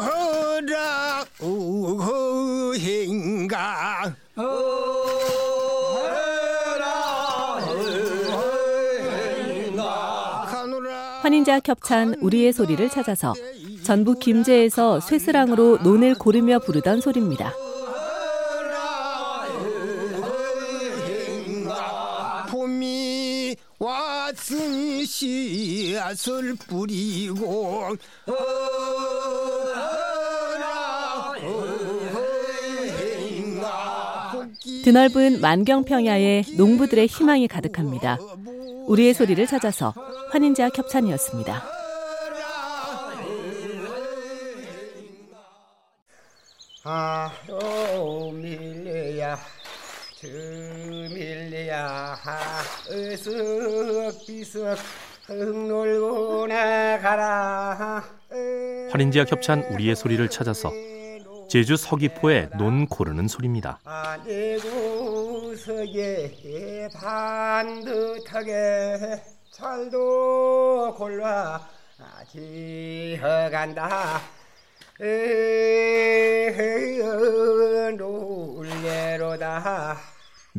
허라 우허행가 환인자 겹찬 우리의 소리를 찾아서 전북 김제에서 쇠스랑으로 논을 고르며 부르던 소리입니다. 왔으니 씨앗을 뿌리고 드넓은 만경평야에 농부들의 희망이 가득합니다. 우리의 소리를 찾아서 환인자 협찬이었습니다. 아로 밀레야 저 밀레야 으쓱비쓱 흥놀고 나가라. 환인지와 겹찬 우리의 소리를 찾아서 제주 서귀포의 논 고르는 소리입니다. 내 구석에 반듯하게 잘도 골라 지어간다. 놀래로다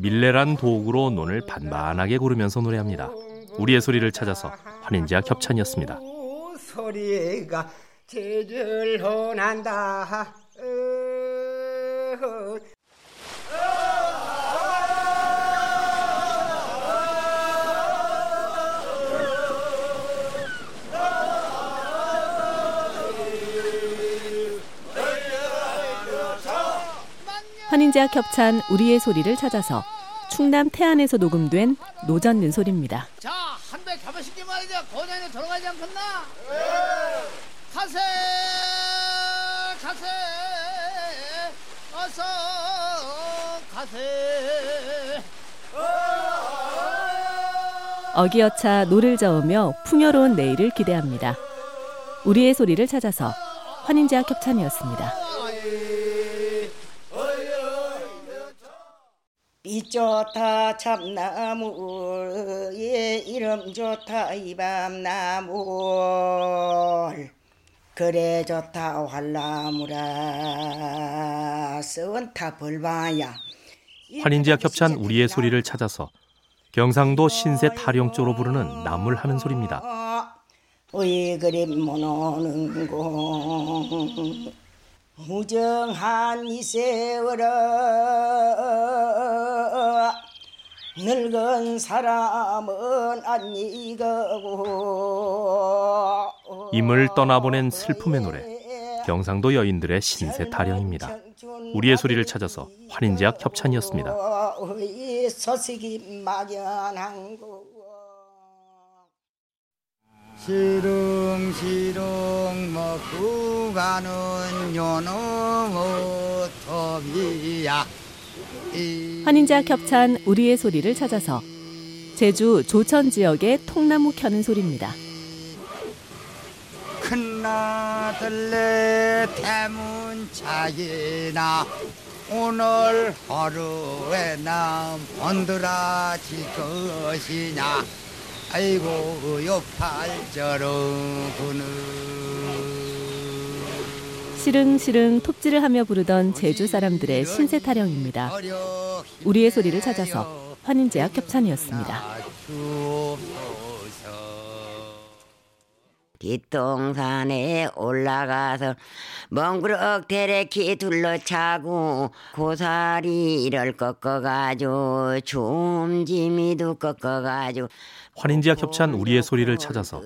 밀레란 도구로 논을 반반하게 고르면서 노래합니다. 우리의 소리를 찾아서 환인지와 겹찬이었습니다. 소리가 제절호 난다 환인자 겹찬 우리의 소리를 찾아서 충남 태안에서 녹음된 노젓는 소리입니다. 자, 한배 가만있게 말이죠. 고향에 돌아가지 않겠나? 가세, 가세, 어서 가세. 어기어차 노를 저으며 풍요로운 내일을 기대합니다. 우리의 소리를 찾아서 환인자 겹찬이었습니다. 빛 좋다 참나무의 이름 좋다 이밤나무. 그래 좋다 활나무라. 썩은타 벌바야. 환인지와 겹찬 우리의 소리를 찾아서 경상도 신세 타령조로 부르는 나물 하는 소리입니다. 의 그림 모노는 공 무정한 이 세월아 늙은 사람은 아니거고 임을 떠나보낸 슬픔의 노래 경상도 여인들의 신세 타령입니다. 우리의 소리를 찾아서 환인제약 협찬이었습니다. 서식이 막연한 거 시릉시릉 먹고 가는 요놈의 톱이야 환인자 겹찬 우리의 소리를 찾아서 제주 조천 지역의 통나무 켜는 소리입니다. 큰나들레 대문 차이나 오늘 하루에 남 번들어질 것이냐 아이고 요팔저러구는 시릉시릉 톱질을 하며 부르던 제주 사람들의 신세 타령입니다. 우리의 소리를 찾아서 환인제약 협찬이었습니다. 뒷동산에 올라가서 멍그럭 대레키 둘러차고 고사리를 꺾어가지고 줌지미도 꺾어가지고 환인지약 협찬 우리의 소리를 찾아서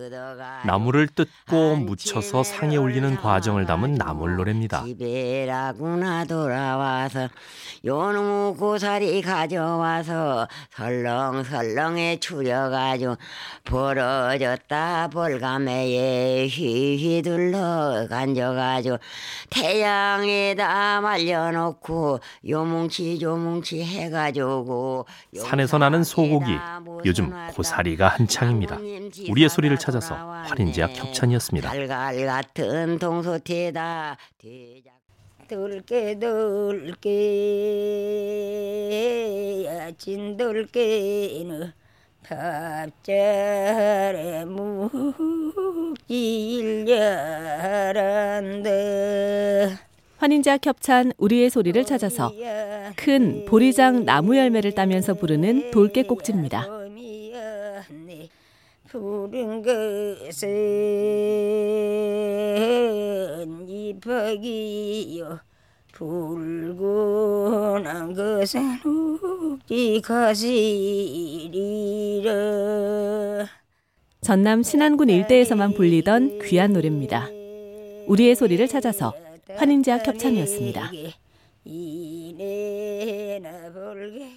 나무를 뜯고 묻혀서 상에 올리는 과정을 담은 나물 노래입니다. 집에라구나 돌아와서 요놈 고사리 가져와서 설렁설렁에 추려가지고 벌어졌다 볼 가매에 휘휘둘러 간져가지고 태양에다 말려놓고 요뭉치 요뭉치 해가지고 산에서 나는 소고기 요즘 고사리가 한창입니다. 우리의 소리를 찾아서 환인제약 협찬이었습니다. 갈갈 같은 동소태다 들게 들게 야진 들게는 탑절에 묵 바란다 환인제약 협찬 우리의 소리를 찾아서 큰 보리장 나무 열매를 따면서 부르는 돌깨꼭지입니다. 푸른 것은 이파기요. 붉은 것은 욱지 가시리라 전남 신안군 일대에서만 불리던 귀한 노래입니다. 우리의 소리를 찾아서 환인제약 협찬이었습니다. 이내나 볼게